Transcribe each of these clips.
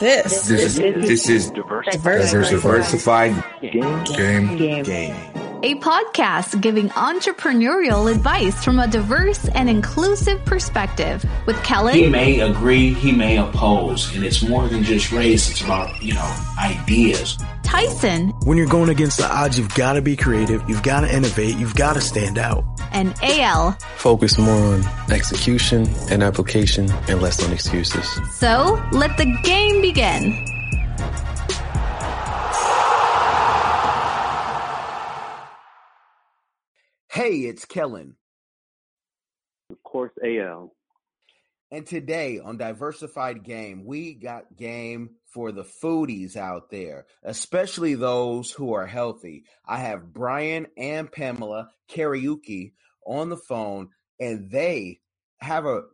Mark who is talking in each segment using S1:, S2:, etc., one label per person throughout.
S1: This.
S2: This is this is
S1: Diversified.
S2: diversified
S3: Game.
S2: game.
S3: Game.
S2: Game.
S4: A podcast giving entrepreneurial advice from a diverse and inclusive perspective with
S5: Kelly.
S4: He
S5: may agree, he may oppose, and it's more than just race. It's about you know ideas.
S4: Tyson,
S3: When you're going against the odds, you've got to be creative. You've got to innovate. You've got to stand out.
S4: and AL.
S6: Focus more on execution and application and less on excuses.
S4: So let the game begin.
S7: Hey, it's Kellen.
S8: Of course, AL.
S7: And today on Diversified Game, we got game for the foodies out there, especially those who are healthy. I have Brian and Pamela Karaoke on the phone, and they have a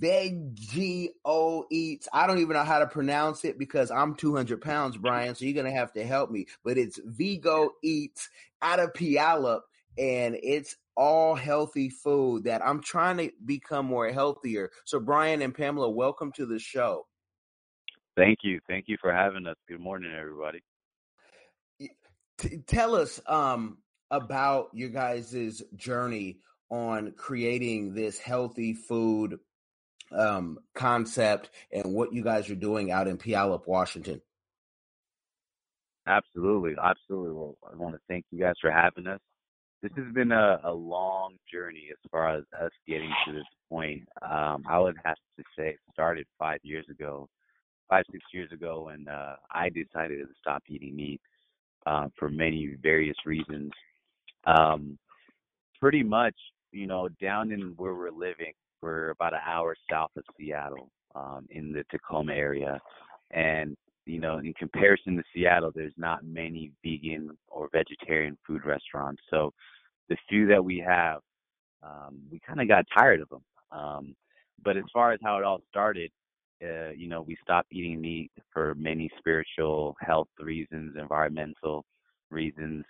S7: Veggie Eats. I don't even know how to pronounce it because I'm 200 pounds, Brian, so you're going to have to help me. But it's Vigo Eats out of Puyallup, and it's all healthy food that I'm trying to become more healthier. So, Brian and Pamela, welcome to the show.
S8: Thank you. Thank you for having us. Good morning, everybody.
S7: T- tell us um, about your guys' journey on creating this healthy food um, concept and what you guys are doing out in Puyallup, Washington.
S8: Absolutely. Absolutely. Well, I want to thank you guys for having us. This has been a, a long journey as far as us getting to this point. Um, I would have to say it started five years ago, five, six years ago, when uh, I decided to stop eating meat uh, for many various reasons. Um, pretty much, you know, down in where we're living, we're about an hour south of Seattle, um, in the Tacoma area. And, you know, in comparison to Seattle, there's not many vegan or vegetarian food restaurants. So the few that we have, um, we kind of got tired of them. Um, but as far as how it all started, uh, you know, we stopped eating meat for many spiritual health reasons, environmental reasons,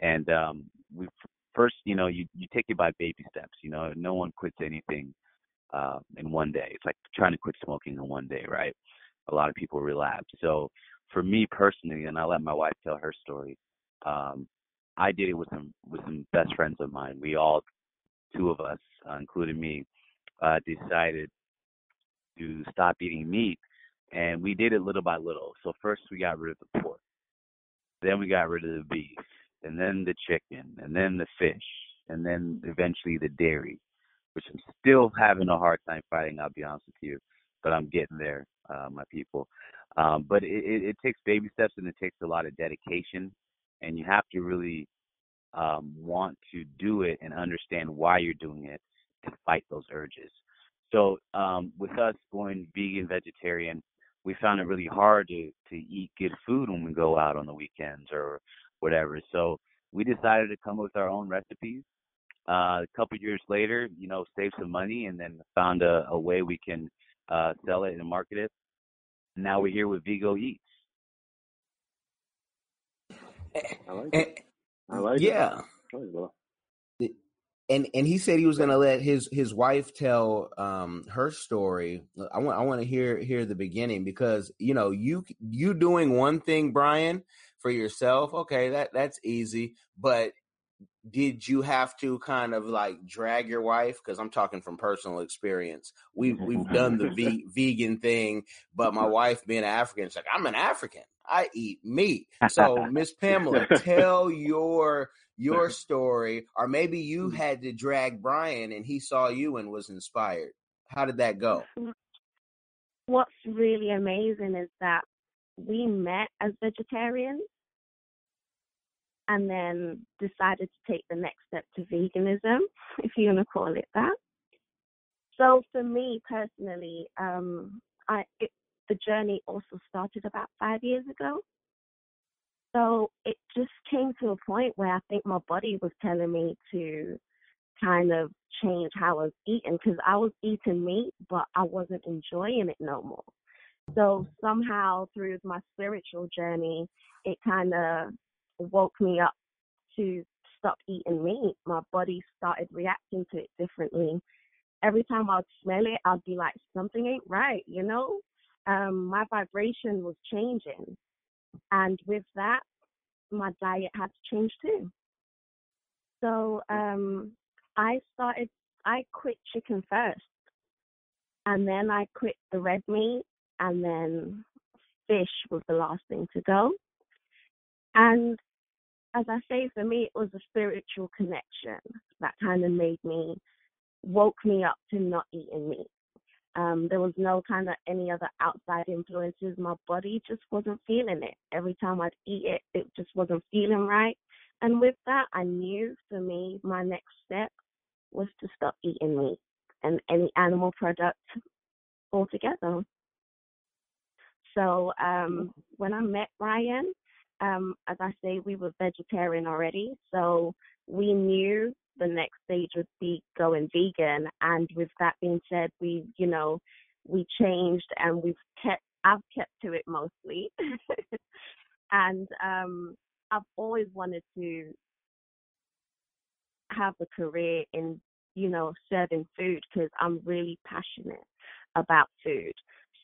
S8: and um, we first, you know, you you take it by baby steps. You know, no one quits anything uh, in one day. It's like trying to quit smoking in one day, right? A lot of people relapse. So for me personally, and I'll let my wife tell her story. Um, I did it with some with some best friends of mine. We all, two of us, uh, including me, uh, decided to stop eating meat, and we did it little by little. So first we got rid of the pork, then we got rid of the beef, and then the chicken, and then the fish, and then eventually the dairy, which I'm still having a hard time fighting. I'll be honest with you, but I'm getting there, uh, my people. Um, but it, it, it takes baby steps, and it takes a lot of dedication, and you have to really um, want to do it and understand why you're doing it to fight those urges. So um, with us going vegan, vegetarian, we found it really hard to to eat good food when we go out on the weekends or whatever. So we decided to come up with our own recipes. Uh, a couple years later, you know, save some money and then found a, a way we can uh, sell it and market it. Now we're here with Vigo Eats.
S7: I
S8: like
S7: it.
S8: I like it.
S7: yeah. and and he said he was going to let his his wife tell um her story i want i want to hear hear the beginning because you know you you doing one thing brian for yourself okay that that's easy but did you have to kind of like drag your wife? Because i'm talking from personal experience. We've mm-hmm, we've mm-hmm. done the ve- vegan thing but my wife being african it's like i'm an african. I eat meat. So miss pamela tell your your story, or maybe you mm. had to drag Brian and he saw you and was inspired. How did that go? Mm.
S9: What's really amazing is that we met as vegetarians and then decided to take the next step to veganism, if you want to call it that. So for me personally, um, I it, the journey also started about five years ago. So it just came to a point where I think my body was telling me to kind of change how I was eating because I was eating meat, but I wasn't enjoying it no more. So somehow through my spiritual journey, it kind of woke me up to stop eating meat. My body started reacting to it differently. Every time I'd smell it, I'd be like, something ain't right, you know? um, my vibration was changing. And with that, my diet had to change too. So um, I started, I quit chicken first. And then I quit the red meat. And then fish was the last thing to go. And as I say, for me, it was a spiritual connection that kind of made me, woke me up to not eating meat. Um, there was no kind of any other outside influences. My body just wasn't feeling it. Every time I'd eat it, it just wasn't feeling right. And with that, I knew for me, my next step was to stop eating meat and any animal product altogether. So um, when I met Brian, um, as I say, we were vegetarian already. So we knew the next stage would be going vegan. And with that being said, we, you know, we changed and we've kept, I've kept to it mostly. and um, I've always wanted to have a career in, you know, serving food because I'm really passionate about food.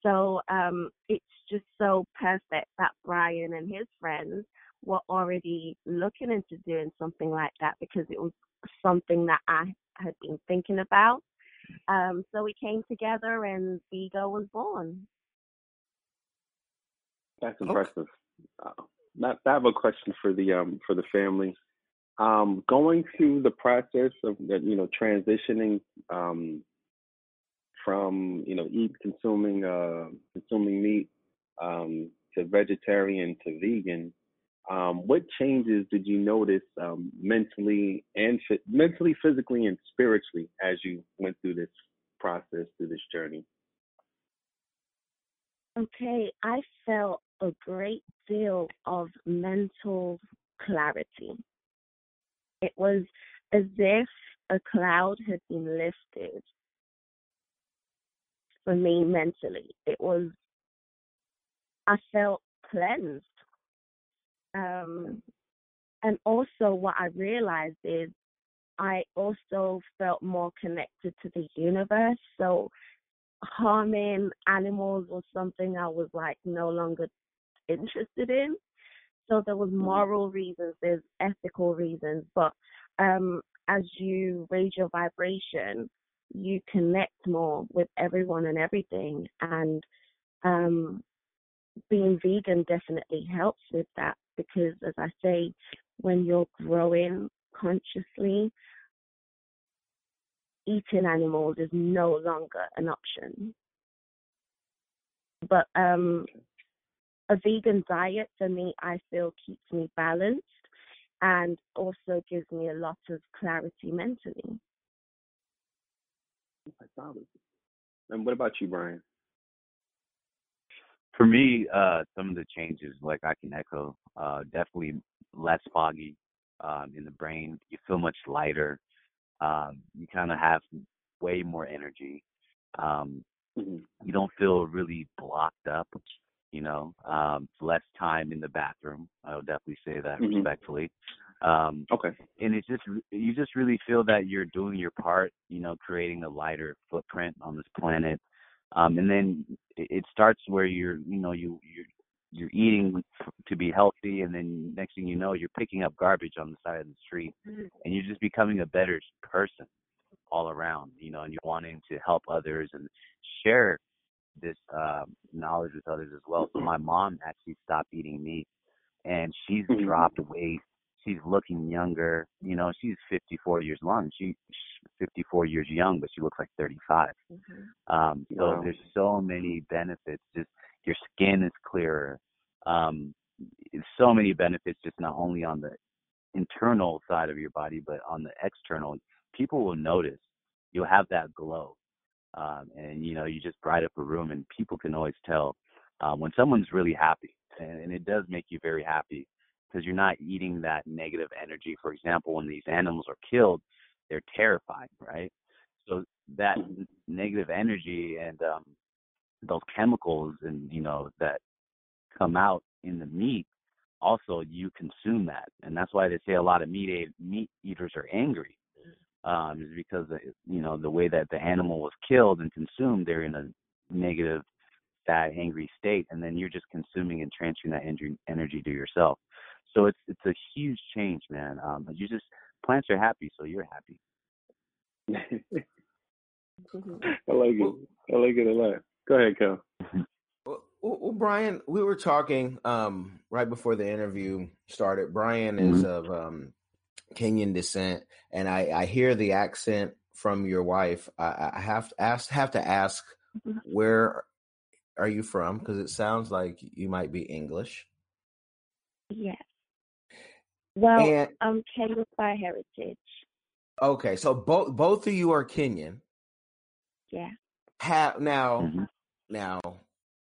S9: So um, it's just so perfect that Brian and his friends were already looking into doing something like that because it was something that I had been thinking about. Um, so we came together and Vigo was born.
S6: That's impressive. Okay. Uh, I have a question for the um for the family. Um, going through the process of you know transitioning um, from you know eat consuming uh, consuming meat um, to vegetarian to vegan, um, what changes did you notice um, mentally and mentally, physically, and spiritually as you went through this process, through this journey?
S9: Okay, I felt a great deal of mental clarity. It was as if a cloud had been lifted for me mentally. It was, I felt cleansed um, and also, what I realized is I also felt more connected to the universe. So, harming animals was something I was like no longer interested in. So there was mm-hmm. moral reasons, there's ethical reasons, but um, as you raise your vibration, you connect more with everyone and everything, and um, being vegan definitely helps with that because, as I say, when you're growing consciously, eating animals is no longer an option. But um, a vegan diet for me, I feel keeps me balanced and also gives me a lot of clarity mentally.
S6: And what about you, Brian?
S8: For me, uh, some of the changes, like I can echo, uh, definitely less foggy um, in the brain. You feel much lighter. Um, you kind of have way more energy. Um, mm-hmm. you don't feel really blocked up. You know, um, less time in the bathroom. I will definitely say that mm-hmm. respectfully. Um,
S6: okay.
S8: And it's just you just really feel that you're doing your part. You know, creating a lighter footprint on this planet. Um, and then it starts where you're, you know, you you're you're eating to be healthy, and then next thing you know, you're picking up garbage on the side of the street, mm-hmm. and you're just becoming a better person all around, you know, and you're wanting to help others and share this uh, knowledge with others as well. So my mom actually stopped eating meat, and she's mm-hmm. dropped weight. She's looking younger. You know, she's 54 years long. She's 54 years young, but she looks like 35. Mm-hmm. Um, so wow. there's so many benefits. Just your skin is clearer. Um, so many benefits, just not only on the internal side of your body, but on the external. People will notice. You'll have that glow, um, and you know you just bright up a room, and people can always tell um, when someone's really happy, and, and it does make you very happy because you're not eating that negative energy. For example, when these animals are killed, they're terrified, right? So that mm-hmm. negative energy and um, those chemicals and you know that come out in the meat also you consume that and that's why they say a lot of meat meat eaters are angry um is because you know the way that the animal was killed and consumed they're in a negative sad, angry state, and then you're just consuming and transferring that energy energy to yourself. So it's it's a huge change, man. Um, you just plants are happy, so you're happy.
S6: I like it. I like it a lot. Go ahead, Cal.
S7: Well, well, Brian, we were talking um, right before the interview started. Brian is
S8: Mm-hmm.
S7: of um, Kenyan descent, and I, I hear the accent from your wife. I, I have to ask have to ask where are you from? Because it sounds like you might be English.
S9: Yes. Well,
S7: And
S9: I'm Kenyan by heritage.
S7: okay, so both both of you are Kenyan.
S9: Yeah.
S7: Have now
S8: Mhm.
S7: now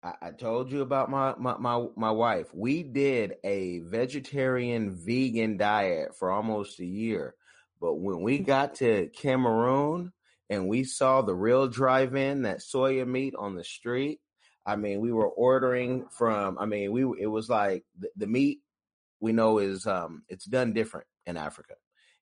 S7: I, I told you about my, my my my wife. We did a vegetarian vegan diet for almost a year. But when we got to Cameroon and we saw the real drive-in, that soya meat on the street, I mean, we were ordering from I mean, we it was like the, the meat we know is um it's done different in Africa.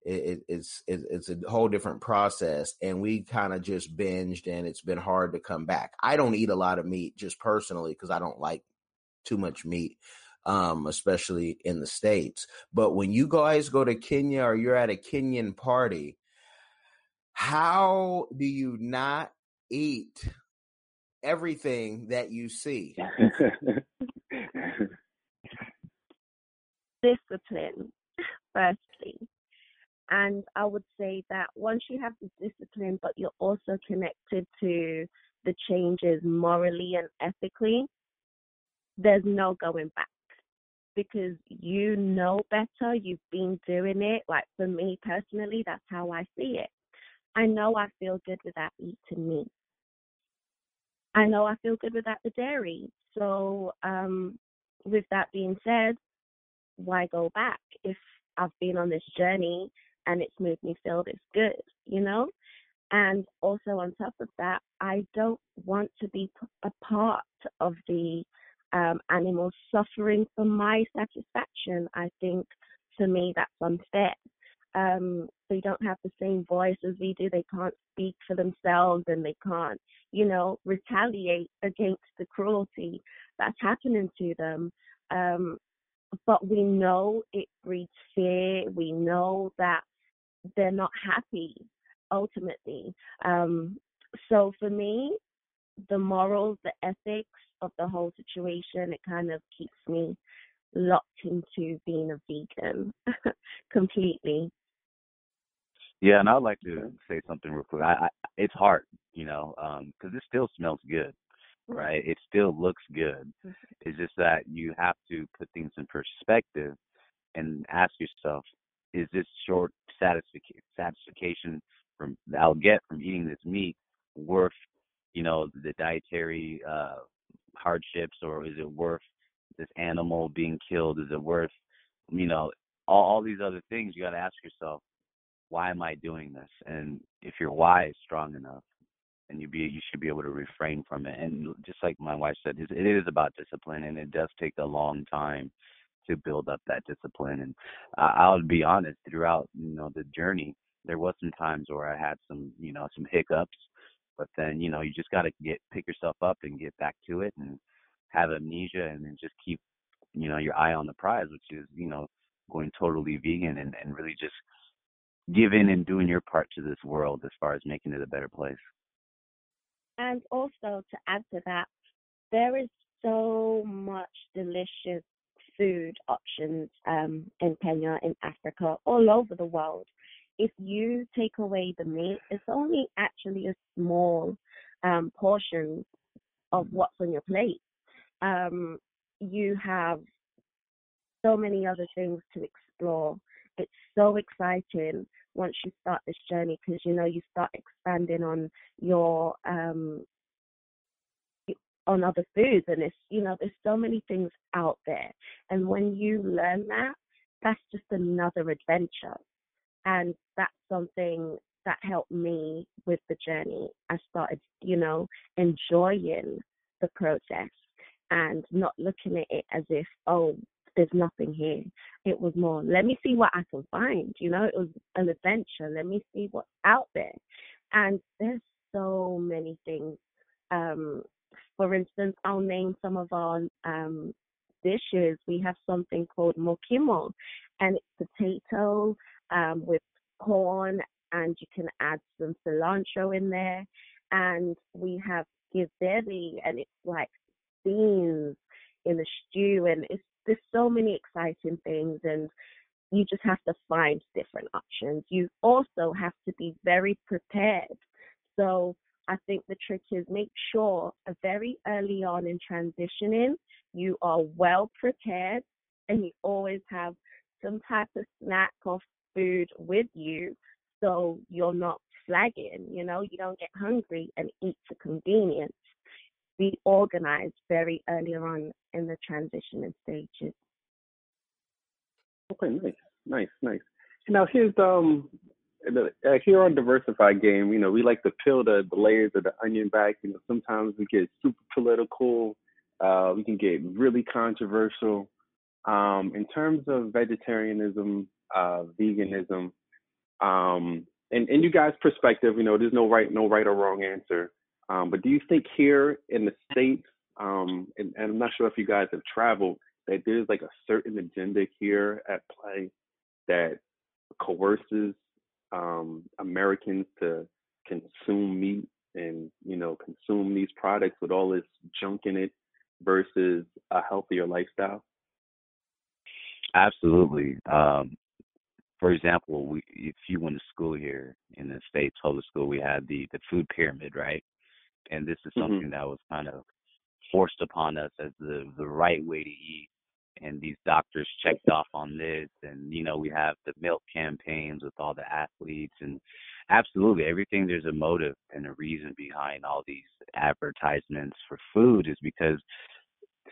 S7: It, it, it's it, it's a whole different process, and we kind of just binged, and it's been hard to come back. I don't eat a lot of meat just personally because I don't like too much meat, um, especially in the states. But when you guys go to Kenya or you're at a Kenyan party, how do you not eat everything that you see?
S9: Discipline, firstly. And I would say that once you have the discipline, but you're also connected to the changes morally and ethically, there's no going back because you know better. You've been doing it. Like for me personally, that's how I see it. I know I feel good without eating meat. I know I feel good without the dairy. So, um, with that being said, why go back if I've been on this journey and it's made me feel this good, you know? And also on top of that, I don't want to be a part of the um, animals suffering for my satisfaction. I think for me that's unfair. Um, they don't have the same voice as we do. They can't speak for themselves and they can't, you know, retaliate against the cruelty that's happening to them. Um, but we know it breeds fear. We know that they're not happy ultimately. Um, so for me, the morals, the ethics of the whole situation, it kind of keeps me locked into being a vegan completely.
S8: Yeah, and I'd like to say something real quick. I, I it's hard, you know, because it still smells good, right? It still looks good. It's just that you have to put things in perspective and ask yourself, is this short satisfac- satisfaction from that I'll get from eating this meat worth, you know, the dietary uh, hardships, or is it worth this animal being killed? Is it worth, you know, all, all these other things? You got to ask yourself, why am I doing this? And if your why is strong enough, and you be you should be able to refrain from it. And just like my wife said, it is about discipline, and it does take a long time to build up that discipline. And I'll be honest, throughout you know the journey, there was some times where I had some you know some hiccups, but then you know you just got to get pick yourself up and get back to it and have amnesia and then just keep you know your eye on the prize, which is you know going totally vegan and and really just giving and doing your part to this world as far as making it a better place.
S9: And also to add to that, there is so much delicious food options um, in Kenya, in Africa, all over the world. If you take away the meat, it's only actually a small um, portion of what's on your plate. Um, you have so many other things to explore. It's so exciting once you start this journey because you know you start expanding on your um on other foods and it's you know there's so many things out there. And when you learn that that's just another adventure. And that's something that helped me with the journey. I started you know enjoying the process and not looking at it as if oh there's nothing here it was more let me see what i can find you know it was an adventure let me see what's out there and there's so many things um for instance, I'll name some of our um, dishes. We have something called mukimo, and it's potato um, with corn, and you can add some cilantro in there. And we have githeri, and it's like beans in a stew, and it's there's so many exciting things, and you just have to find different options. You also have to be very prepared. So I think the trick is make sure uh, very early on in transitioning, you are well prepared and you always have some type of snack or food with you so you're not flagging, you know, you don't get hungry and eat for convenience. Be organized very early on in the transitioning stages.
S6: Okay, nice, nice, nice. Now here's um uh, here on Diversified Game, you know, we like to peel the, the layers of the onion back. You know, sometimes we get super political. Uh, we can get really controversial. Um, in terms of vegetarianism, uh, veganism, um, and, and you guys' perspective, you know, there's no right, no right or wrong answer. Um, but do you think here in the states, um, and, and I'm not sure if you guys have traveled, that there's like a certain agenda here at play that coerces um, Americans to consume meat and you know consume these products with all this junk in it versus a healthier lifestyle?
S8: Absolutely. Um, for example, we, if you went to school here in the states, public school, we had the the food pyramid, right? And this is mm-hmm. something mm-hmm. that was kind of forced upon us as the the right way to eat and these doctors checked off on this and you know we have the milk campaigns with all the athletes and absolutely everything there's a motive and a reason behind all these advertisements for food is because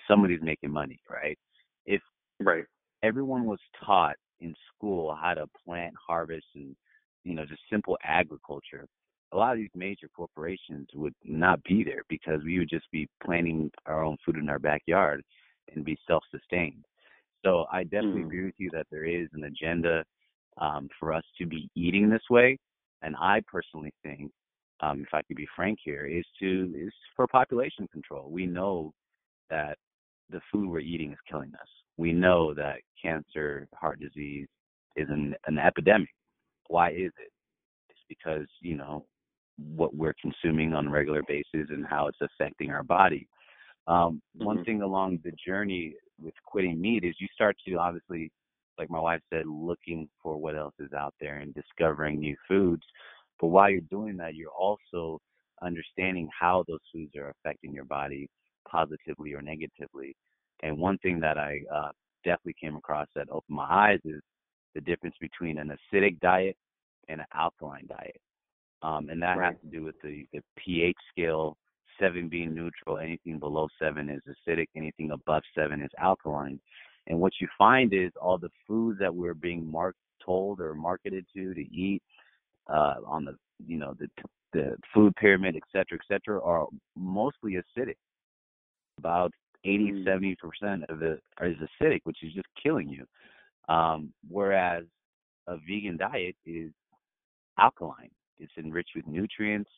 S8: somebody's making money right if
S6: right
S8: everyone was taught in school how to plant harvest and you know just simple agriculture a lot of these major corporations would not be there because we would just be planting our own food in our backyard and be self-sustained. So I definitely mm. agree with you that there is an agenda um, for us to be eating this way, and I personally think, um, if I could be frank here, is to is for population control. We know that the food we're eating is killing us. We know that cancer, heart disease is an, an epidemic. Why is it? It's because you know what we're consuming on a regular basis and how it's affecting our body. Um, mm-hmm. One thing along the journey with quitting meat is you start to obviously, like my wife said, looking for what else is out there and discovering new foods. But while you're doing that, you're also understanding how those foods are affecting your body positively or negatively. And one thing that I uh, definitely came across that opened my eyes is the difference between an acidic diet and an alkaline diet. Um, and that right. has to do with the, the pH scale seven being neutral, anything below seven is acidic, anything above seven is alkaline. And what you find is all the foods that we're being marked, told or marketed to to eat uh, on the you know the the food pyramid, et cetera, et cetera, are mostly acidic. About 80, mm. 70 percent of it is acidic, which is just killing you. Um, whereas a vegan diet is alkaline. It's enriched with nutrients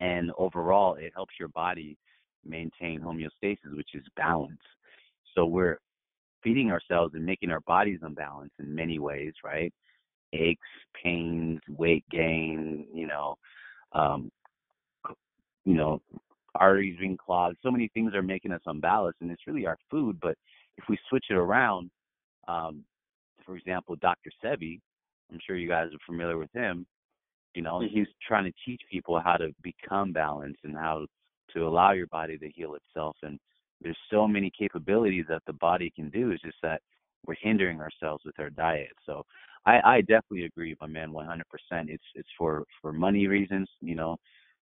S8: and overall it helps your body maintain homeostasis which is balance. So we're feeding ourselves and making our bodies unbalanced in many ways right? Aches pains weight gain you know um you know arteries being clogged. So many things are making us unbalanced and it's really our food but if we switch it around um for example dr sebi i'm sure you guys are familiar with him you know, mm-hmm. he's trying to teach people how to become balanced and how to allow your body to heal itself. And there's so many capabilities that the body can do. It's just that we're hindering ourselves with our diet. So I, I definitely agree, with my man, 100%. It's it's for for money reasons. You know,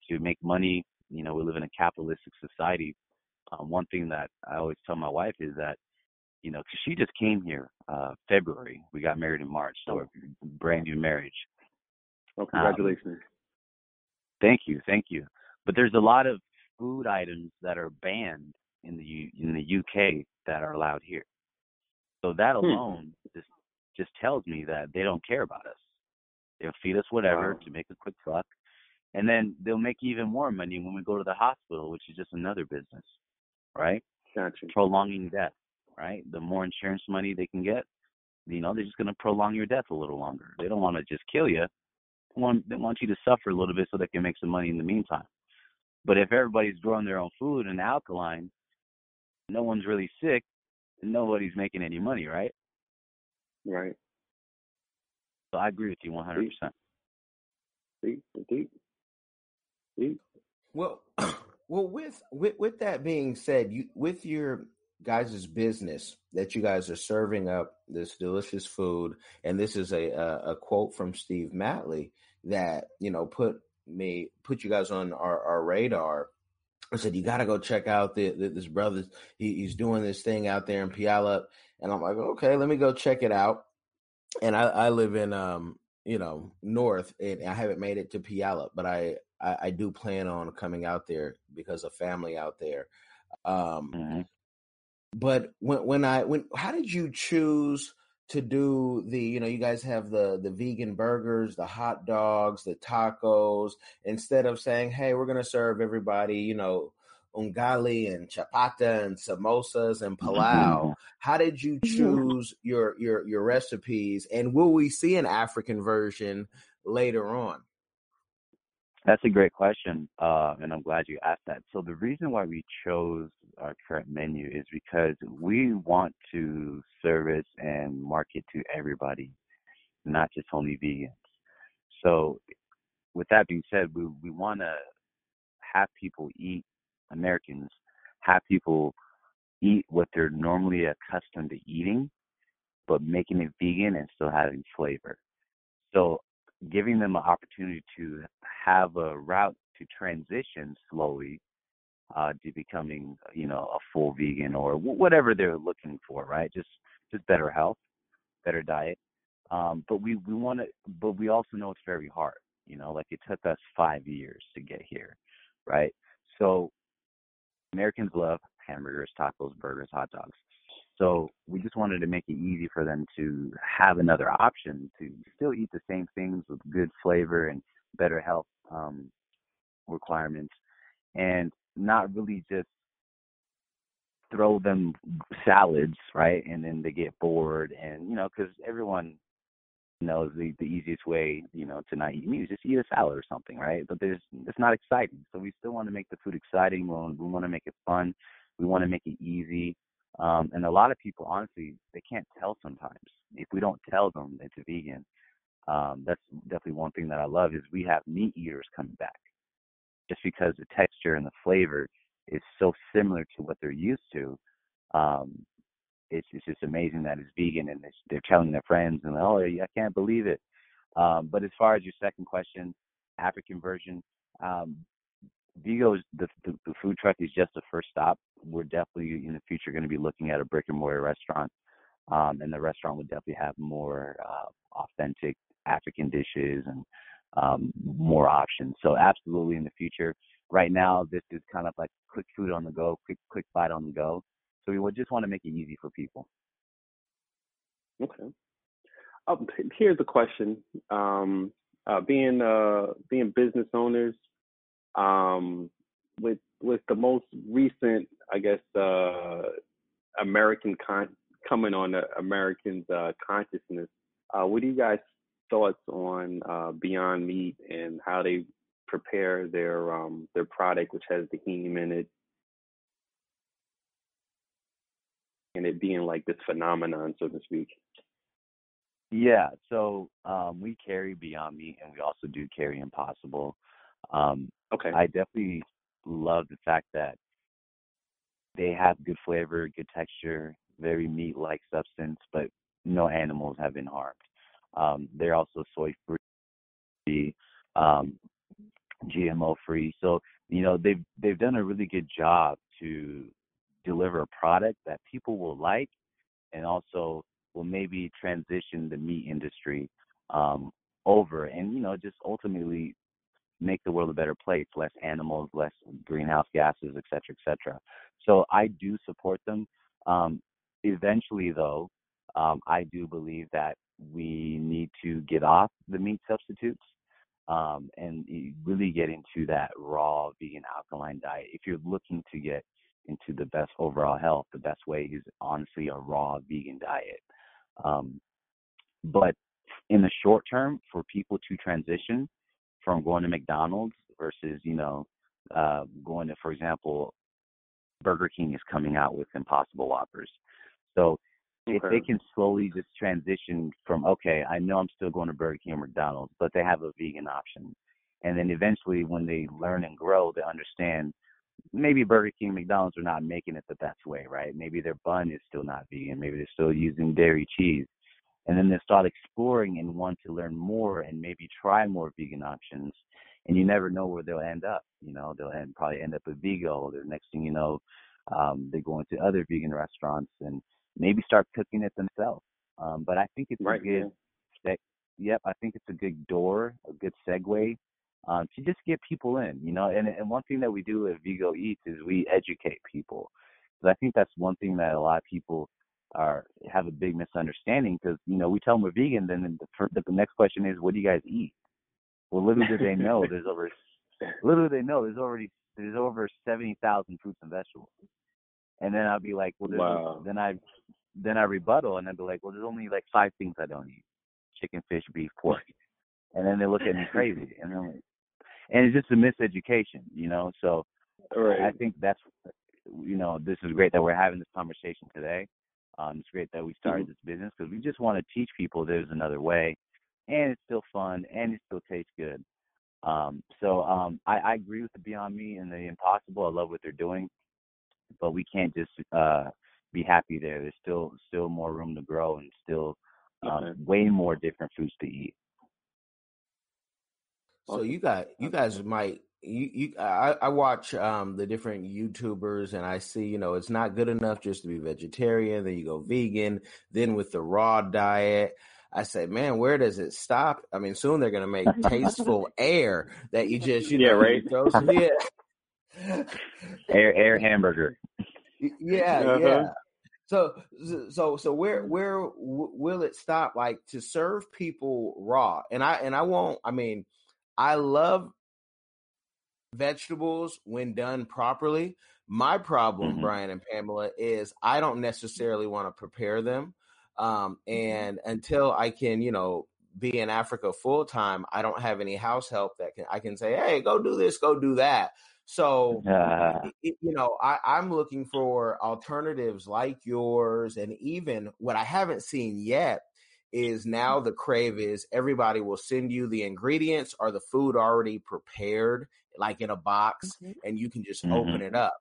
S8: to make money. You know, we live in a capitalistic society. Um, one thing that I always tell my wife is that, you know, because she just came here uh February. We got married in March, so oh. brand new marriage.
S6: Well, um, congratulations. Um,
S8: thank you, thank you. But there's a lot of food items that are banned in the in the UK that are allowed here. So that hmm. alone hmm. just just tells me that they don't care about us. They'll feed us whatever wow. to make a quick buck, And then they'll make even more money when we go to the hospital, which is just another business, right?
S6: Gotcha.
S8: Prolonging death, right? The more insurance money they can get, you know, they're just going to prolong your death a little longer. They don't want to just kill you. They want, they want you to suffer a little bit so they can make some money in the meantime. But if everybody's growing their own food and alkaline, no one's really sick, nobody's making any money, right?
S6: Right.
S8: So I agree with you 100%.
S6: See, indeed. See.
S7: Well, well, with with with that being said, you with your guys' business that you guys are serving up this delicious food, and this is a a, a quote from Steve Matley that you know put me put you guys on our, our radar. I said you got to go check out the, the this brother. He, he's doing this thing out there in Puyallup, and I'm like, okay, let me go check it out. And I, I live in um you know north, and I haven't made it to Puyallup, but I, I I do plan on coming out there because of family out there. Um,
S8: hmm
S7: but when when I when how did you choose to do the you know you guys have the the vegan burgers, the hot dogs, the tacos instead of saying hey we're gonna serve everybody you know ugali and chapati and samosas and pilau. How did you choose your your your recipes and will we see an African version later on?
S8: That's a great question, uh, and I'm glad you asked that. So the reason why we chose our current menu is because we want to service and market to everybody, not just only vegans. So with that being said, we we want to have people eat Americans, have people eat what they're normally accustomed to eating, but making it vegan and still having flavor. So giving them an opportunity to have a route to transition slowly uh, to becoming, you know, a full vegan or wh- whatever they're looking for, right? Just just better health, better diet. Um, but we we want to, but we also know it's very hard. You know, like it took us five years to get here, right? So Americans love hamburgers, tacos, burgers, hot dogs. So we just wanted to make it easy for them to have another option to still eat the same things with good flavor and better health um, requirements, and not really just throw them salads, right? And then they get bored, and you know, because everyone knows the the easiest way, you know, to not eat meat is just eat a salad or something, right? But there's it's not exciting. So we still want to make the food exciting. We want, we want to make it fun. We want to make it easy. Um, and a lot of people, honestly, they can't tell sometimes. If we don't tell them it's vegan, um, that's definitely one thing that I love is we have meat eaters coming back, just because the texture and the flavor is so similar to what they're used to. Um, it's, it's just amazing that it's vegan and it's, they're telling their friends and oh, I can't believe it. Um, but as far as your second question, African version, um, Vigo's the, the the food truck is just the first stop. We're definitely in the future going to be looking at a brick and mortar restaurant, um, and the restaurant would definitely have more uh, authentic African dishes and um, more options. So absolutely in the future. Right now, this is kind of like quick food on the go, quick quick bite on the go. So we would just want to make it easy for people.
S6: Okay. Um, here's a question. Um, uh, being uh, being business owners, um, with with the most recent, I guess, uh, American con- coming on Americans' uh, consciousness. Uh, what do you guys thoughts on uh, Beyond Meat and how they prepare their um, their product, which has the heme in it, and it being like this phenomenon, so to speak?
S8: Yeah, so um, we carry Beyond Meat and we also do carry Impossible. Um,
S6: Okay.
S8: I definitely love the fact that they have good flavor, good texture, very meat-like substance, but no animals have been harmed. Um, they're also soy-free, um, GMO-free. So you know they've they've done a really good job to deliver a product that people will like, and also will maybe transition the meat industry um, over, and you know just ultimately make the world a better place, less animals, less greenhouse gases, et cetera, et cetera. So I do support them. Um, eventually, though, um, I do believe that we need to get off the meat substitutes. um, and really get into that raw vegan alkaline diet. If you're looking to get into the best overall health, the best way is honestly a raw vegan diet. Um, but in the short term, for people to transition from going to McDonald's versus, you know, uh, going to, for example, Burger King is coming out with Impossible Whoppers. So if they can slowly just transition from okay, I know I'm still going to Burger King or McDonald's, but they have a vegan option, and then eventually when they learn and grow, they understand maybe Burger King, McDonald's are not making it the best way, right? Maybe their bun is still not vegan, maybe they're still using dairy cheese, and then they start exploring and want to learn more and maybe try more vegan options. And you never know where they'll end up. You know, they'll end, probably end up at Vigo. The next thing you know, um, they go into other vegan restaurants and maybe start cooking it themselves. Um, but I think it's
S6: right,
S8: a good, yeah. yep, I think it's a good door, a good segue um, to just get people in, you know. And, and one thing that we do at Vigo Eats is we educate people. Because I think that's one thing that a lot of people are have a big misunderstanding. Because you know we tell them we're vegan, then the, the next question is, what do you guys eat? Well, little do they know there's over little do they know there's already there's over seventy thousand fruits and vegetables. And then I'll be like, well, wow. then I then I rebuttal and I'd be like, well, there's only like five things I don't eat: chicken, fish, beef, pork. And then they look at me crazy, and I'm like, and it's just a miseducation, you know. So
S6: right.
S8: I think that's, you know, this is great that we're having this conversation today. Um, it's great that we started mm-hmm. this business because we just want to teach people there's another way, and it's still fun and it still tastes good. Um, so um, I, I agree with the Beyond Meat and the Impossible. I love what they're doing, but we can't just uh, be happy there. There's still still more room to grow and still um, okay. way more different foods to eat.
S7: So you got you guys might you, you I, I watch um the different YouTubers and I see, you know, it's not good enough just to be vegetarian, then you go vegan, then with the raw diet. I say, man, where does it stop? I mean, soon they're gonna make tasteful air that you just, you
S6: yeah,
S7: know,
S6: right.
S7: Throw some, yeah.
S8: Air air hamburger.
S7: Yeah, uh-huh. yeah. So, so, so where, where will it stop? Like to serve people raw, and I, and I won't. I mean, I love vegetables when done properly. My problem, mm-hmm. Brian and Pamela, is I don't necessarily want to prepare them. Um, mm-hmm. and until I can, you know, be in Africa full time, I don't have any house help that can I can say, hey, go do this, go do that. So, uh, you know, I, I'm looking for alternatives like yours, and even what I haven't seen yet is now the crave is everybody will send you the ingredients or the food already prepared, like in a box, mm-hmm. and you can just mm-hmm. open it up.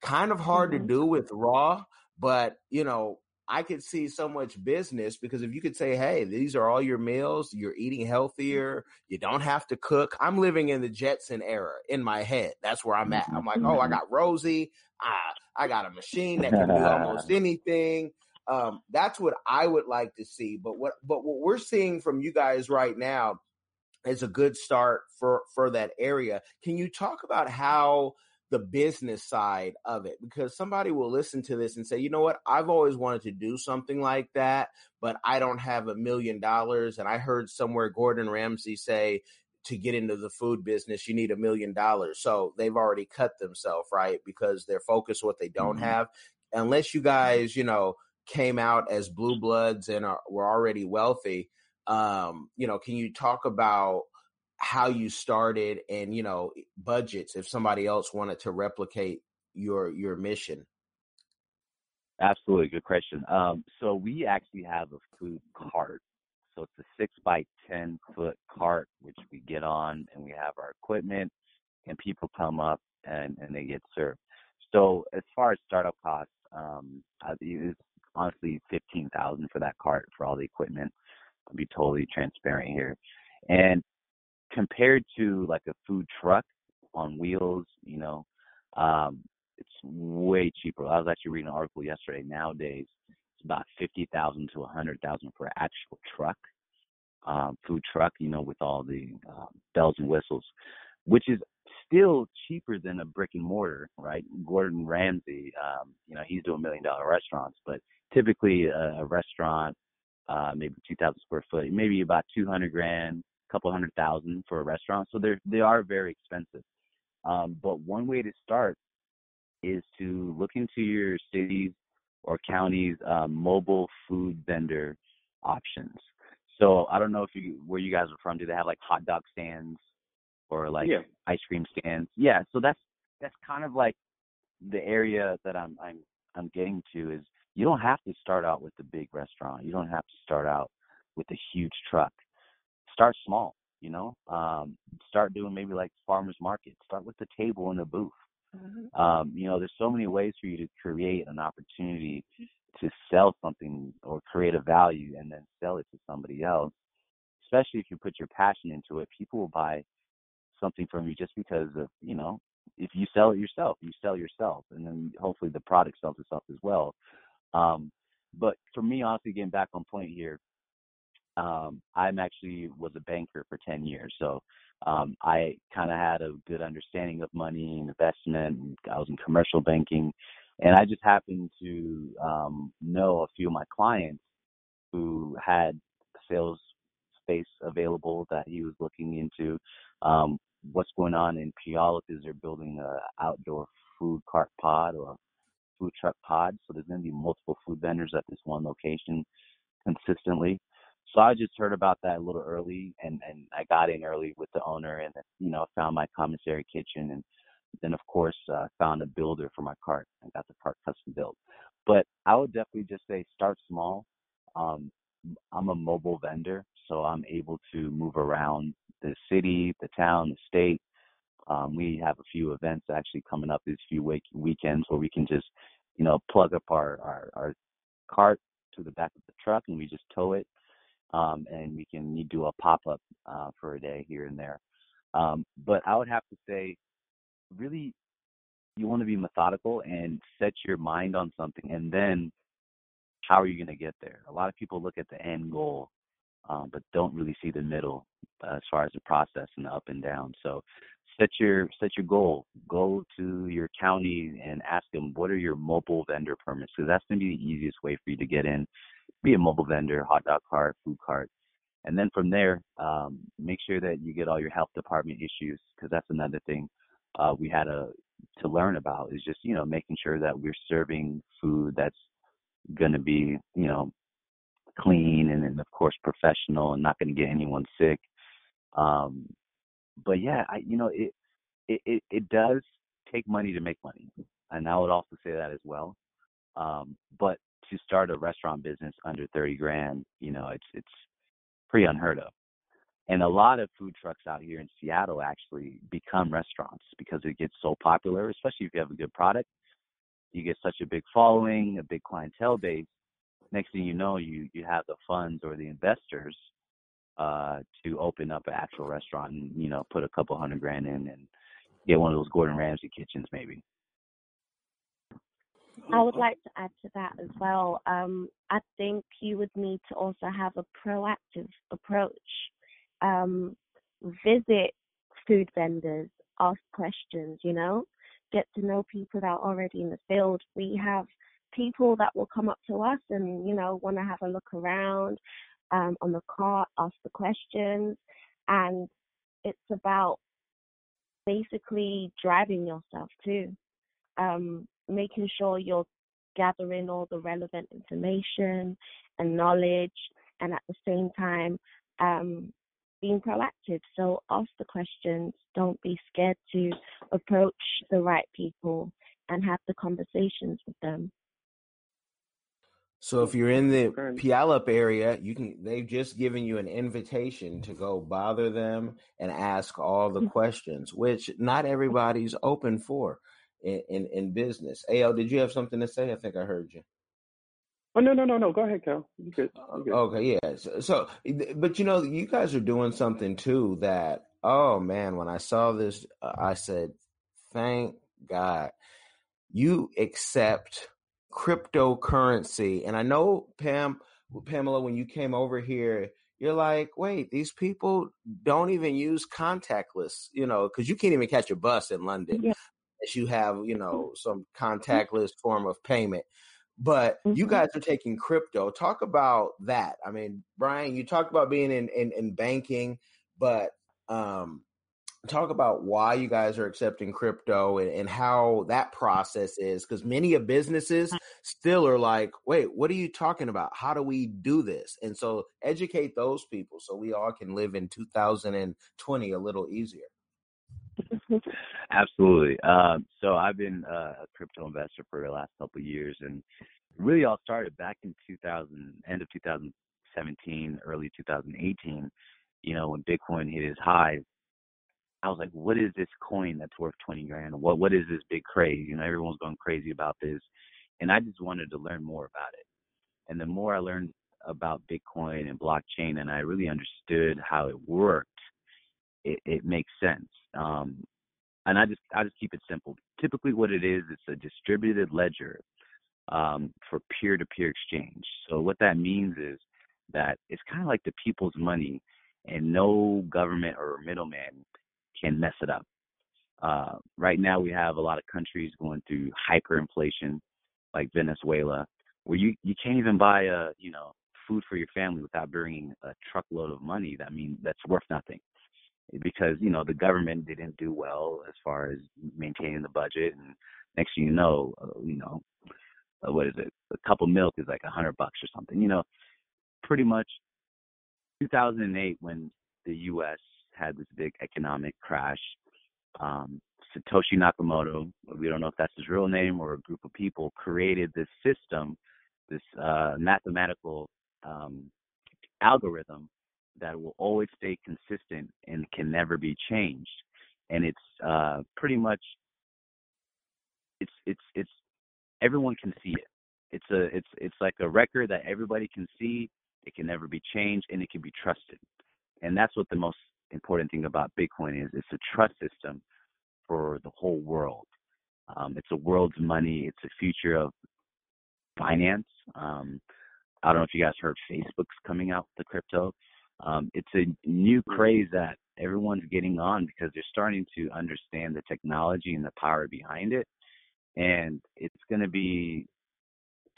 S7: Kind of hard mm-hmm. to do with raw, but you know, I could see so much business because if you could say, hey, these are all your meals, you're eating mm-hmm. healthier, you don't have to cook. I'm living in the Jetson era in my head. That's where I'm at. I'm like, oh, I mm-hmm. got Rosie. Ah, I got a machine that can do almost anything. Um, that's what I would like to see. But what but what we're seeing from you guys right now is a good start for for that area. Can you talk about how the business side of it because somebody will listen to this and say, you know what, I've always wanted to do something like that, but I don't have a million dollars. And I heard somewhere Gordon Ramsay say to get into the food business, you need a million dollars. So they've already cut themselves, right? Because they're focused what they don't mm-hmm. have. Unless you guys, you know, came out as blue bloods and are, were already wealthy. Um, you know, can you talk about how you started and you know budgets if somebody else wanted to replicate your your mission?
S8: Absolutely, good question. Um, so we actually have a food cart. So it's a six by ten foot cart which we get on, and we have our equipment, and people come up and and they get served. So as far as startup costs, um, it's honestly fifteen thousand for that cart for all the equipment. I'll be totally transparent here. And compared to like a food truck on wheels, you know, um, it's way cheaper. I was actually reading an article yesterday. Nowadays, it's about fifty thousand to a hundred thousand for an actual truck, um, food truck. You know, with all the uh, bells and whistles, which is still cheaper than a brick and mortar, right? Gordon Ramsay, um, you know, he's doing million dollar restaurants, but typically a, a restaurant, uh, maybe 2,000 square foot, maybe about 200 grand, couple hundred thousand for a restaurant, so they're they are very expensive. Um, but one way to start is to look into your cities or counties um, mobile food vendor options. So I don't know if you where you guys are from. Do they have like hot dog stands or like
S6: Yeah.
S8: ice cream stands? Yeah. So that's that's kind of like the area that I'm I'm I'm getting to is you don't have to start out with the big restaurant. You don't have to start out with a huge truck. Start small, you know. Um, start doing maybe like farmers market. Start with the table and the booth.
S9: Mhm.
S8: Um, you know, there's so many ways for you to create an opportunity to sell something or create a value and then sell it to somebody else. Especially if you put your passion into it, people will buy something from you just because of, you know, if you sell it yourself, you sell yourself and then hopefully the product sells itself as well. Um, but for me, honestly, getting back on point here, um, I'm actually was a banker for 10 years. So um, I kind of had a good understanding of money and investment. I was in commercial banking. And I just happened to um, know a few of my clients who had sales space available that he was looking into. Um, what's going on in Puyallup is they're building a outdoor food cart pod or food truck pod. So there's going to be multiple food vendors at this one location consistently. So I just heard about that a little early, and and I got in early with the owner, and you know found my commissary kitchen, and then of course uh, found a builder for my cart. and got the cart custom built. But I would definitely just say start small. Um, I'm a mobile vendor, so I'm able to move around the city, the town, the state. Um, we have a few events actually coming up these few week- weekends where we can just, you know, plug up our, our, our cart to the back of the truck and we just tow it. Um, and we can do a pop up uh, for a day here and there. Um, but I would have to say, really, you want to be methodical and set your mind on something, and then how are you going to get there? A lot of people look at the end goal, um, but don't really see the middle as far as the process and the up and down. So set your set your goal. Go to your county and ask them what are your mobile vendor permits because that's going to be the easiest way for you to get in. Be a mobile vendor, hot dog cart, food cart, and then from there, um, make sure that you get all your health department issues because that's another thing uh, we had a to learn about is just you know making sure that we're serving food that's going to be you know clean and then of course professional and not going to get anyone sick um but yeah i you know it, it it it does take money to make money and i would also say that as well um but to start a restaurant business under 30 grand you know it's it's pretty unheard of and a lot of food trucks out here in Seattle actually become restaurants because it gets so popular, especially if you have a good product. You get such a big following, a big clientele base. Next thing you know, you you have the funds or the investors uh, to open up an actual restaurant and you know put a couple hundred grand in and get one of those Gordon Ramsay kitchens maybe.
S9: I would like to add to that as well. Um, I think you would need to also have a proactive approach. Um, visit food vendors, ask questions, you know, get to know people that are already in the field. We have people that will come up to us and, you know, want to have a look around um, on the cart, ask the questions. And it's about basically driving yourself too um, making sure you're gathering all the relevant information and knowledge, and at the same time, um, being proactive. So ask the questions. Don't be scared to approach the right people and have the conversations with them.
S7: So if you're in the
S6: Okay.
S7: Puyallup area, you can they've just given you an invitation to go bother them and ask all the questions, which not everybody's open for in, in, in business. AL, did you have something to say? I think I heard you.
S6: Oh no no no no. Go ahead, Cal. You good?
S7: Uh,
S6: You good.
S7: Okay, yeah. So, so, but you know, you guys are doing something too that, oh man, when I saw this, I said, thank God you accept cryptocurrency. And I know, Pam, Pamela, when you came over here, you're like, wait, these people don't even use contactless, you know, because you can't even catch a bus in London
S9: Yeah.
S7: Unless you have, you know, some contactless form of payment. But you
S9: Mhm.
S7: guys are taking crypto. Talk about that. I mean, Brian, you talked about being in, in, in banking, but um, talk about why you guys are accepting crypto and, and how that process is because many of businesses still are like wait what are you talking about how do we do this and so educate those people so we all can live in 2020 a little easier
S8: Absolutely. Um, so I've been uh, a crypto investor for the last couple of years, and really all started back in 2000, end of 2017, early 2018. You know, when Bitcoin hit its highs, I was like, what is this coin that's worth 20 grand? What what is this big craze? You know, everyone's going crazy about this, and I just wanted to learn more about it. And the more I learned about Bitcoin and blockchain, and I really understood how it worked, it, it makes sense. Um, and I just I just keep it simple. Typically, what it is, it's a distributed ledger um, for peer-to-peer exchange. So what that means is that it's kind of like the people's money, and no government or middleman can mess it up. Uh, right now, we have a lot of countries going through hyperinflation, like Venezuela, where you you can't even buy a you know food for your family without bringing a truckload of money. That means that's worth nothing because you know the government didn't do well as far as maintaining the budget, and next thing you know, uh, you know, uh, what is it? A cup of milk is like a hundred bucks or something. You know, pretty much 2008 when the U.S. had this big economic crash. Um, Satoshi Nakamoto, we don't know if that's his real name or a group of people, created this system, this uh, mathematical um, algorithm that will always stay consistent and can never be changed. And it's uh, pretty much it's it's it's everyone can see it. It's a it's it's like a record that everybody can see. It can never be changed and it can be trusted. And that's what the most important thing about Bitcoin is. It's a trust system for the whole world. Um, it's a world's money. It's the future of finance. Um, I don't know if you guys heard Facebook's coming out with the crypto. Um, it's a new craze that everyone's getting on because they're starting to understand the technology and the power behind it. And it's going to be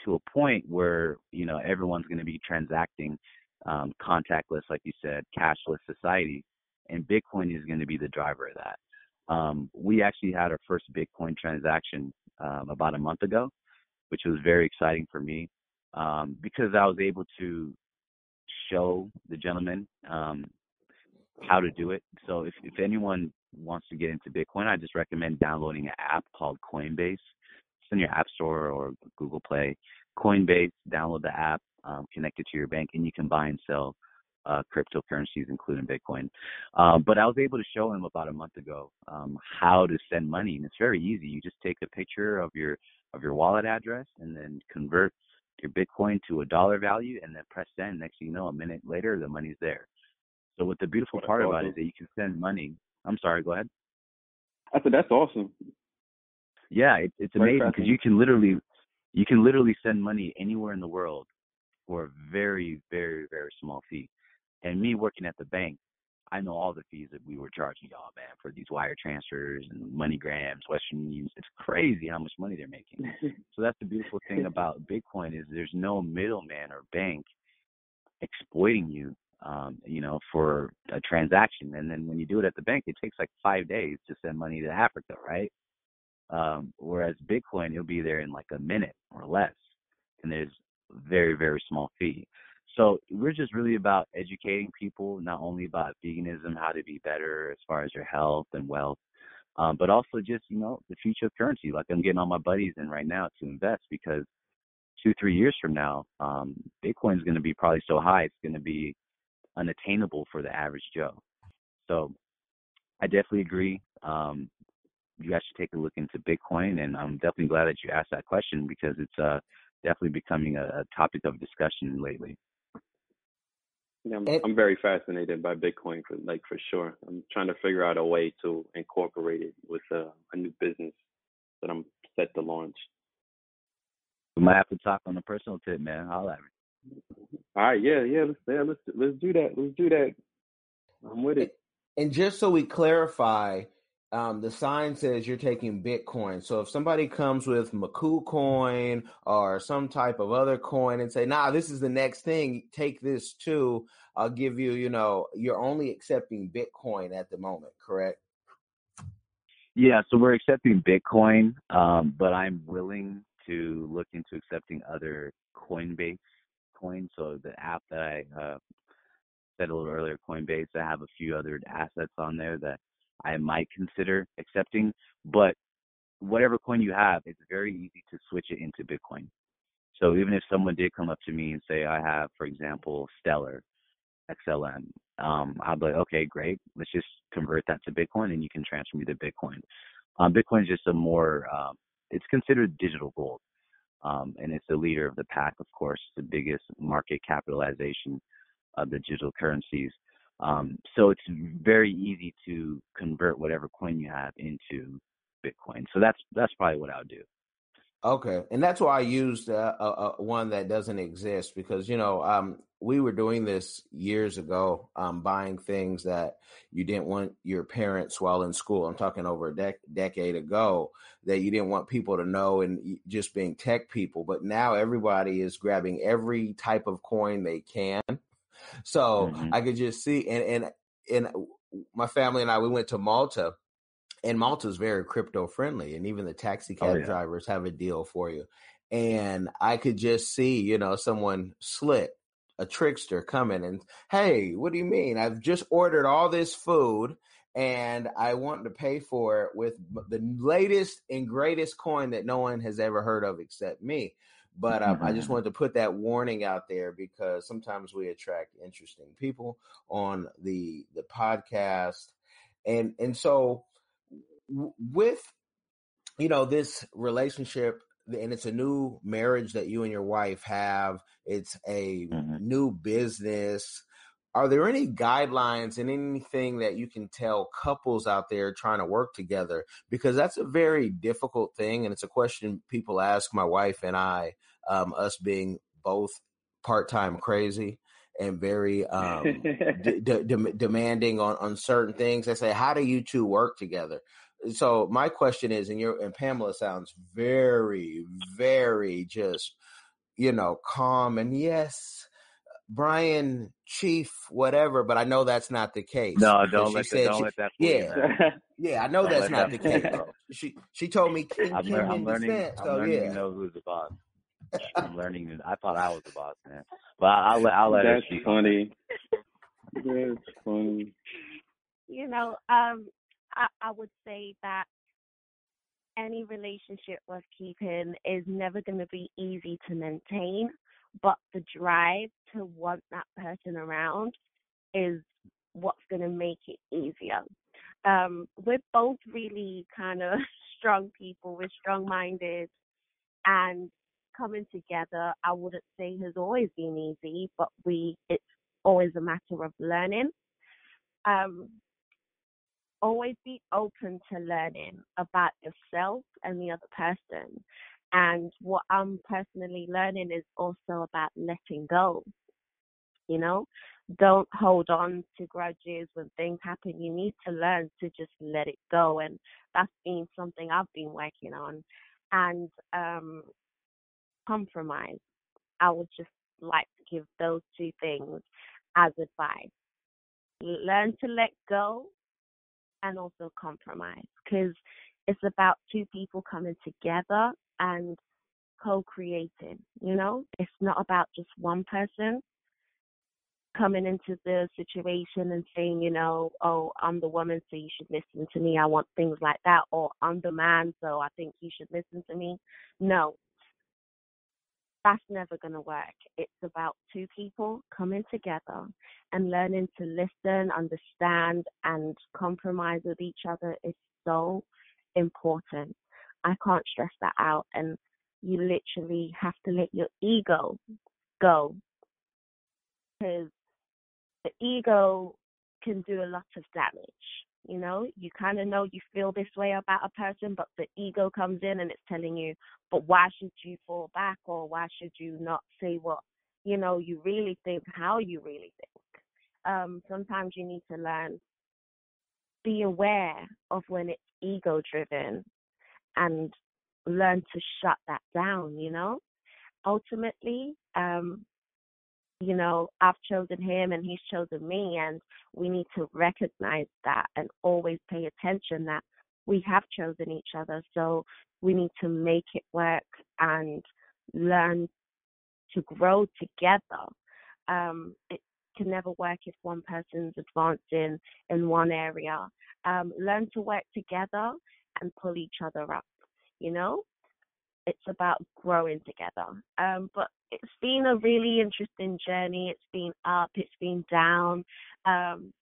S8: to a point where, you know, everyone's going to be transacting um, contactless, like you said, cashless society. And Bitcoin is going to be the driver of that. Um, we actually had our first Bitcoin transaction um, about a month ago, which was very exciting for me um, because I was able to show the gentleman um, how to do it. So if, if anyone wants to get into Bitcoin, I just recommend downloading an app called Coinbase. It's in your App Store or Google Play. Coinbase, download the app, um, connect it to your bank, and you can buy and sell uh, cryptocurrencies, including Bitcoin. Uh, but I was able to show him about a month ago um, how to send money, and it's very easy. You just take a picture of your of your wallet address and then convert your Bitcoin to a dollar value and then press send. Next thing you know, a minute later, the money's there. So what the beautiful
S6: That's
S8: part about it is that you can send money. I'm sorry, go ahead.
S6: I said that's awesome.
S8: Yeah, it, it's
S6: Very
S8: amazing because you can literally you can literally send money anywhere in the world for a very very very small fee. And me working at the bank, I know all the fees that we were charging y'all, man, for these wire transfers and MoneyGrams, Western Union. It's crazy how much money they're making. so that's the beautiful thing about Bitcoin is there's no middleman or bank exploiting you, um, you know, for a transaction. And then when you do it at the bank, it takes like five days to send money to Africa, right? Um, whereas Bitcoin, it'll be there in like a minute or less, and there's very very small fee. So we're just really about educating people, not only about veganism, how to be better as far as your health and wealth, um, but also just you know the future of currency. Like I'm getting all my buddies in right now to invest because two three years from now, um, Bitcoin is going to be probably so high it's going to be unattainable for the average Joe. So I definitely agree. Um, you guys should take a look into Bitcoin, and I'm definitely glad that you asked that question because it's uh, definitely becoming a, a topic of discussion lately.
S6: Yeah, I'm,
S7: And-
S6: I'm very fascinated by Bitcoin for like for sure. I'm trying to figure out a way to incorporate it with a, a new business that I'm set to launch.
S8: We might have to talk on a personal tip, man. Holla at me.
S6: All right, yeah, yeah, let's yeah, let's let's do that. Let's do that. I'm with it.
S7: And just so we clarify, um, the sign says you're taking Bitcoin. So if somebody comes with Maku coin or some type of other coin and say, "Nah, this is the next thing. Take this too," I'll give you. You know, you're only accepting Bitcoin at the moment, correct?
S8: Yeah, so we're accepting Bitcoin, um, but I'm willing to look into accepting other Coinbase coins. So the app that I uh, said a little earlier, Coinbase, I have a few other assets on there that I might consider accepting. But whatever coin you have, it's very easy to switch it into Bitcoin. So even if someone did come up to me and say, I have, for example, Stellar XLM, um, I'd be like, okay, great. Let's just convert that to Bitcoin and you can transfer me to Bitcoin. Um, Bitcoin is just a more, um, it's considered digital gold. Um, and it's the leader of the pack, of course, the biggest market capitalization of the digital currencies. Um, so it's very easy to convert whatever coin you have into Bitcoin. So that's that's probably what I would do.
S7: Okay, and that's why I used uh, a, a, one that doesn't exist because you know um, we were doing this years ago, um, buying things that you didn't want your parents while in school. I'm talking over a dec- decade ago that you didn't want people to know, and just being tech people. But now everybody is grabbing every type of coin they can. So
S8: Mhm.
S7: I could just see, and and and my family and I we went to Malta and Malta's very crypto friendly, and even the taxi
S8: Oh
S7: cab
S8: yeah.
S7: drivers have a deal for you. And I could just see, you know, someone slick, a trickster coming and, hey, what do you mean? I've just ordered all this food and I want to pay for it with the latest and greatest coin that no one has ever heard of except me. But um, I just
S8: Mhm.
S7: wanted to put that warning out there because sometimes we attract interesting people on the the podcast, and and so w- with you know this relationship and it's a new marriage that you and your wife have it's a
S8: Mhm.
S7: new business are there any guidelines and anything that you can tell couples out there trying to work together because that's a very difficult thing and it's a question people ask my wife and i um, us being both part-time crazy and very um, d- d- dem- demanding on, on certain things. They say, "How do you two work together?" So my question is, and your and Pamela sounds very, very just you know calm and yes, Brian, Chief, whatever. But I know that's not the case
S8: No, don't let that.
S7: said,
S8: Don't
S7: she,
S8: let that fool you,
S7: yeah, yeah, I know
S8: Don't
S7: that's not
S8: that
S7: the case.
S8: bro.
S7: She she told me King
S8: I'm, lear-
S7: King
S8: I'm
S7: in
S8: learning.
S7: defense.
S8: I'm
S7: So
S8: learning to
S7: yeah,
S8: know who's the boss. I'm learning. I thought I was the boss, man. But I'll let I'll let her
S6: That's
S8: speak
S6: funny. That's funny.
S9: you know, um, I, I would say that any relationship worth keeping is never going to be easy to maintain, but the drive to want that person around is what's going to make it easier. Um, we're both really kind of strong people. We're strong minded, and coming together, I wouldn't say has always been easy, but we it's always a matter of learning. Um, always be open to learning about yourself and the other person. And what I'm personally learning is also about letting go. You know, don't hold on to grudges when things happen. You need to learn to just let it go. And that's been something I've been working on. And um, compromise. I would just like to give those two things as advice. Learn to let go and also compromise because it's about two people coming together and co-creating you know it's not about just one person coming into the situation and saying you know oh i'm the woman so you should listen to me i want things like that or i'm the man so i think you should listen to me no that's never going to work. It's about two people coming together and learning to listen, understand, and compromise with each other is so important. I can't stress that out. And you literally have to let your ego go because the ego can do a lot of damage. You know, you kind of know you feel this way about a person, but the ego comes in and it's telling you, but why should you fall back or why should you not say what, you know, you really think, how you really think. Um, sometimes you need to learn be aware of when it's ego driven and learn to shut that down, you know? Ultimately, um, you know, I've chosen him and he's chosen me, and we need to recognize that and always pay attention that we have chosen each other. So we need to make it work and learn to grow together. Um, it can never work if one person's advancing in one area. Um, learn to work together and pull each other up, you know? It's about growing together. Um, but it's been a really interesting journey. It's been up, it's been down. Um,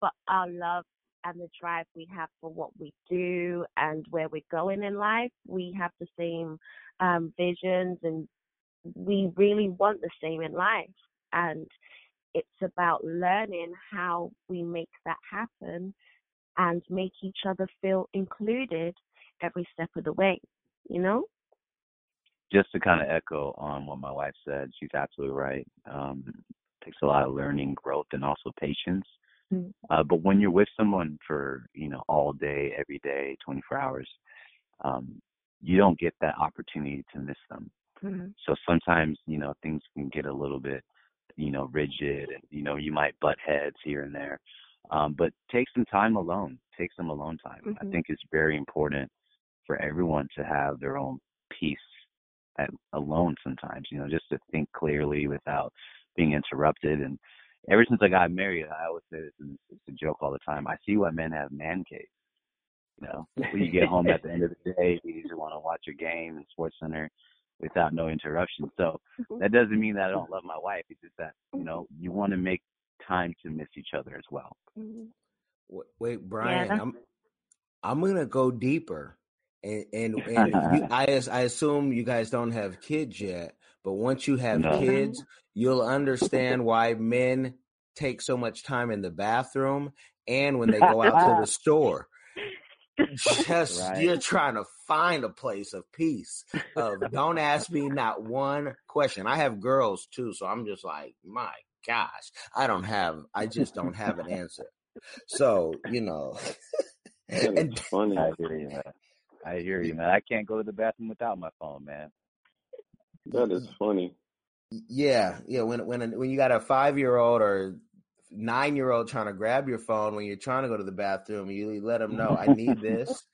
S9: but our love and the drive we have for what we do and where we're going in life, we have the same um, visions and we really want the same in life. And it's about learning how we make that happen and make each other feel included every step of the way, you know?
S8: Just to kind of echo on what my wife said, she's absolutely right. Um, it takes a lot of learning, growth, and also patience. Mm-hmm. Uh, but when you're with someone for you know all day, every day, 24 hours, um, you don't get that opportunity to miss them. Mm-hmm. So sometimes you know things can get a little bit you know rigid, and you know you might butt heads here and there. Um, but take some time alone. Take some alone time. Mm-hmm. I think it's very important for everyone to have their own peace at, alone sometimes. You know, just to think clearly without being interrupted. And ever since I got married, I always say this, and it's a joke all the time. I see why men have man caves. You know, when you get home at the end of the day, you just want to watch your game in Sports Center without no interruption. So mm-hmm. that doesn't mean that I don't love my wife. It's just that you know you want to make time to miss each other as well.
S7: Mm-hmm. Wait, Brian, yeah, I'm I'm gonna go deeper, and and, and you, I I assume you guys don't have kids yet, but once you have no. kids, you'll understand why men take so much time in the bathroom and when they go out to the store. Just right. you're trying to find a place of peace. Of don't ask me not one question. I have girls too, so I'm just like, my gosh, I don't have. I just don't have an answer. So you know,
S8: and funny. I hear you, man. I hear you, man. I can't go to the bathroom without my phone, man.
S6: That is funny.
S7: Yeah, yeah. When when when you got a five year old or nine year old trying to grab your phone when you're trying to go to the bathroom, you let them know I need this,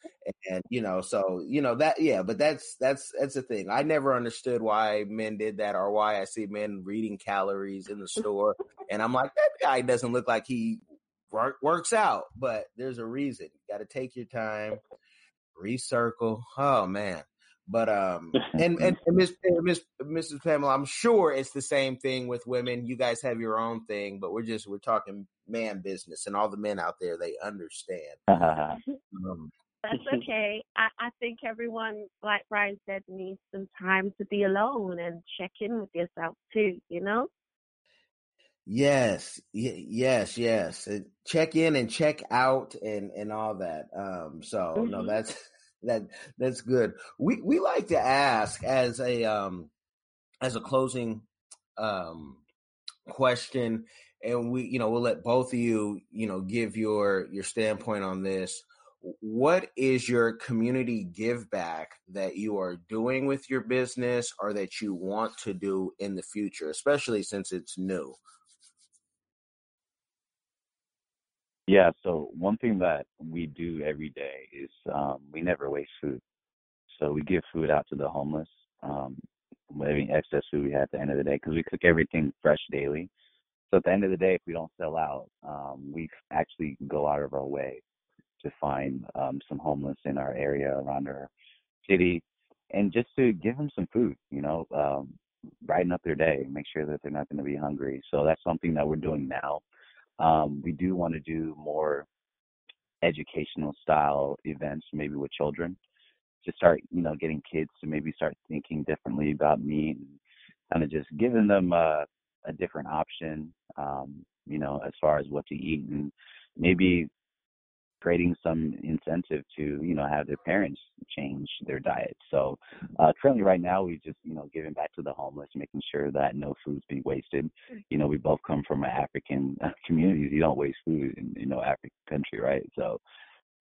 S7: and you know, so you know that yeah. But that's that's that's the thing. I never understood why men did that or why I see men reading calories in the store, and I'm like that guy doesn't look like he work, works out, but there's a reason. You got to take your time, recircle. Oh man. But um, and and, and Miss Miss Mrs. Pamela, I'm sure it's the same thing with women. You guys have your own thing, but we're just we're talking man business, and all the men out there they understand.
S9: um, That's okay. I, I think everyone, like Brian said, needs some time to be alone and check in with yourself too. You know.
S7: Yes, y- yes, yes. Check in and check out and and all that. Um, so mm-hmm. no, that's that that's good. We we like to ask as a um as a closing um question and we you know we'll let both of you you know give your your standpoint on this what is your community give back that you are doing with your business or that you want to do in the future especially since it's new
S8: Yeah, so one thing that we do every day is um, we never waste food. So we give food out to the homeless, um, any excess food we have at the end of the day, because we cook everything fresh daily. So at the end of the day, if we don't sell out, um, we actually go out of our way to find um, some homeless in our area around our city, and just to give them some food. You know, um, brighten up their day, make sure that they're not going to be hungry. So that's something that we're doing now. Um, we do want to do more educational style events, maybe with children, to start, you know, getting kids to maybe start thinking differently about meat and kind of just giving them a, a different option, um, you know, as far as what to eat and maybe creating some incentive to you know have their parents change their diet. So uh, currently, right now, we just you know giving back to the homeless, making sure that no food's being wasted. You know, we both come from African communities. You don't waste food in you know African country, right? So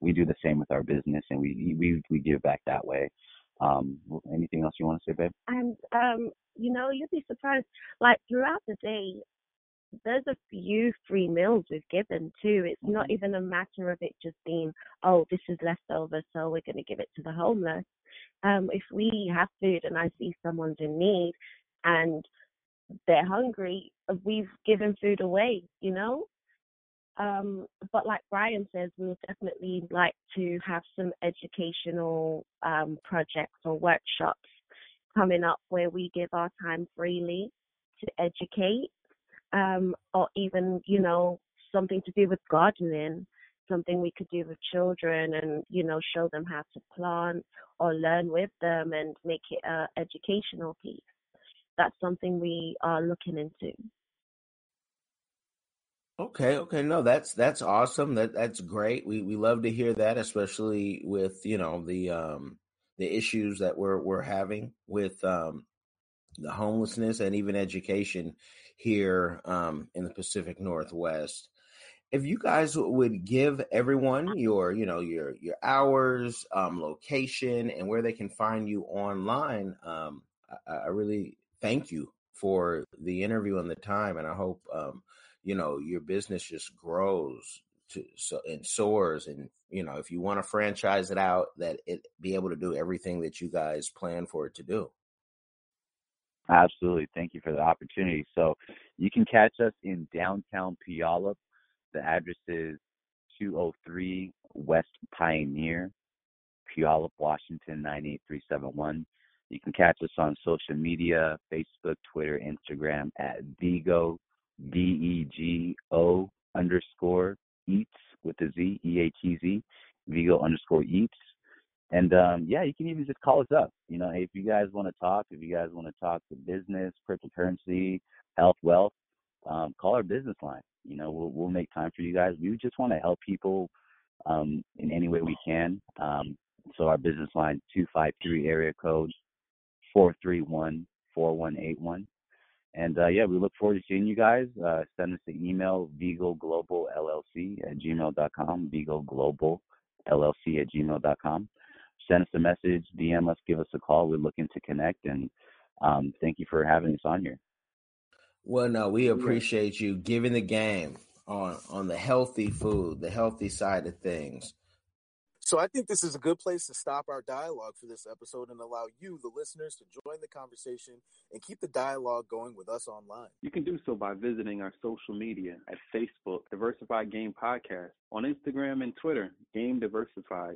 S8: we do the same with our business, and we we we give back that way. Um, anything else you want to say, babe?
S9: And um, you know, you'd be surprised. Like throughout the day, there's a few free meals we've given too. It's not
S8: Mm-hmm.
S9: even a matter of it just being, oh, this is leftover, so we're going to give it to the homeless. Um, if we have food and I see someone's in need and they're hungry, we've given food away, you know? Um, but like Brian says, we would definitely like to have some educational um, projects or workshops coming up where we give our time freely to educate um, or even, you know, something to do with gardening, something we could do with children and, you know, show them how to plant or learn with them and make it an educational piece. That's something we are looking into.
S7: Okay, okay, no, that's that's awesome. That that's great. We we love to hear that, especially with you know the um the issues that we're we're having with um the homelessness and even education here um in the Pacific Northwest. If you guys would give everyone your you know your your hours, um, location, and where they can find you online, um, I, I really thank you for the interview and the time, and I hope um you know your business just grows to so and soars and you know if you want to franchise it out that it be able to do everything that you guys plan for it to do
S8: Absolutely. Thank you for the opportunity. So you can catch us in downtown Puyallup. The address is 203 West Pioneer, Puyallup, Washington 98371. You can catch us on social media, Facebook, Twitter, Instagram at Dego, D E G O underscore eats with a Z, E A T Z, Dego underscore eats. And um, yeah, you can even just call us up. You know, hey, if you guys want to talk, if you guys want to talk to business, cryptocurrency, health, wealth, um, call our business line. You know, we'll we'll make time for you guys. We just want to help people um, in any way we can. Um, so our business line two five three area code four three one four one eight one. And uh, yeah, we look forward to seeing you guys. Uh, send us an email, Dego Global LLC at gmail.com, Dego Global LLC at gmail.com. Send us a message, DM us, give us a call. We're looking to connect. And um, thank you for having us on here.
S7: well no we appreciate you giving the game on on the healthy food the healthy side of things
S1: So I think this is a good place to stop our dialogue for this episode and allow you, the listeners, to join the conversation and keep the dialogue going with us online.
S6: You can do so by visiting our social media at Facebook, Diversified Game Podcast, on Instagram and Twitter, Game Diversified,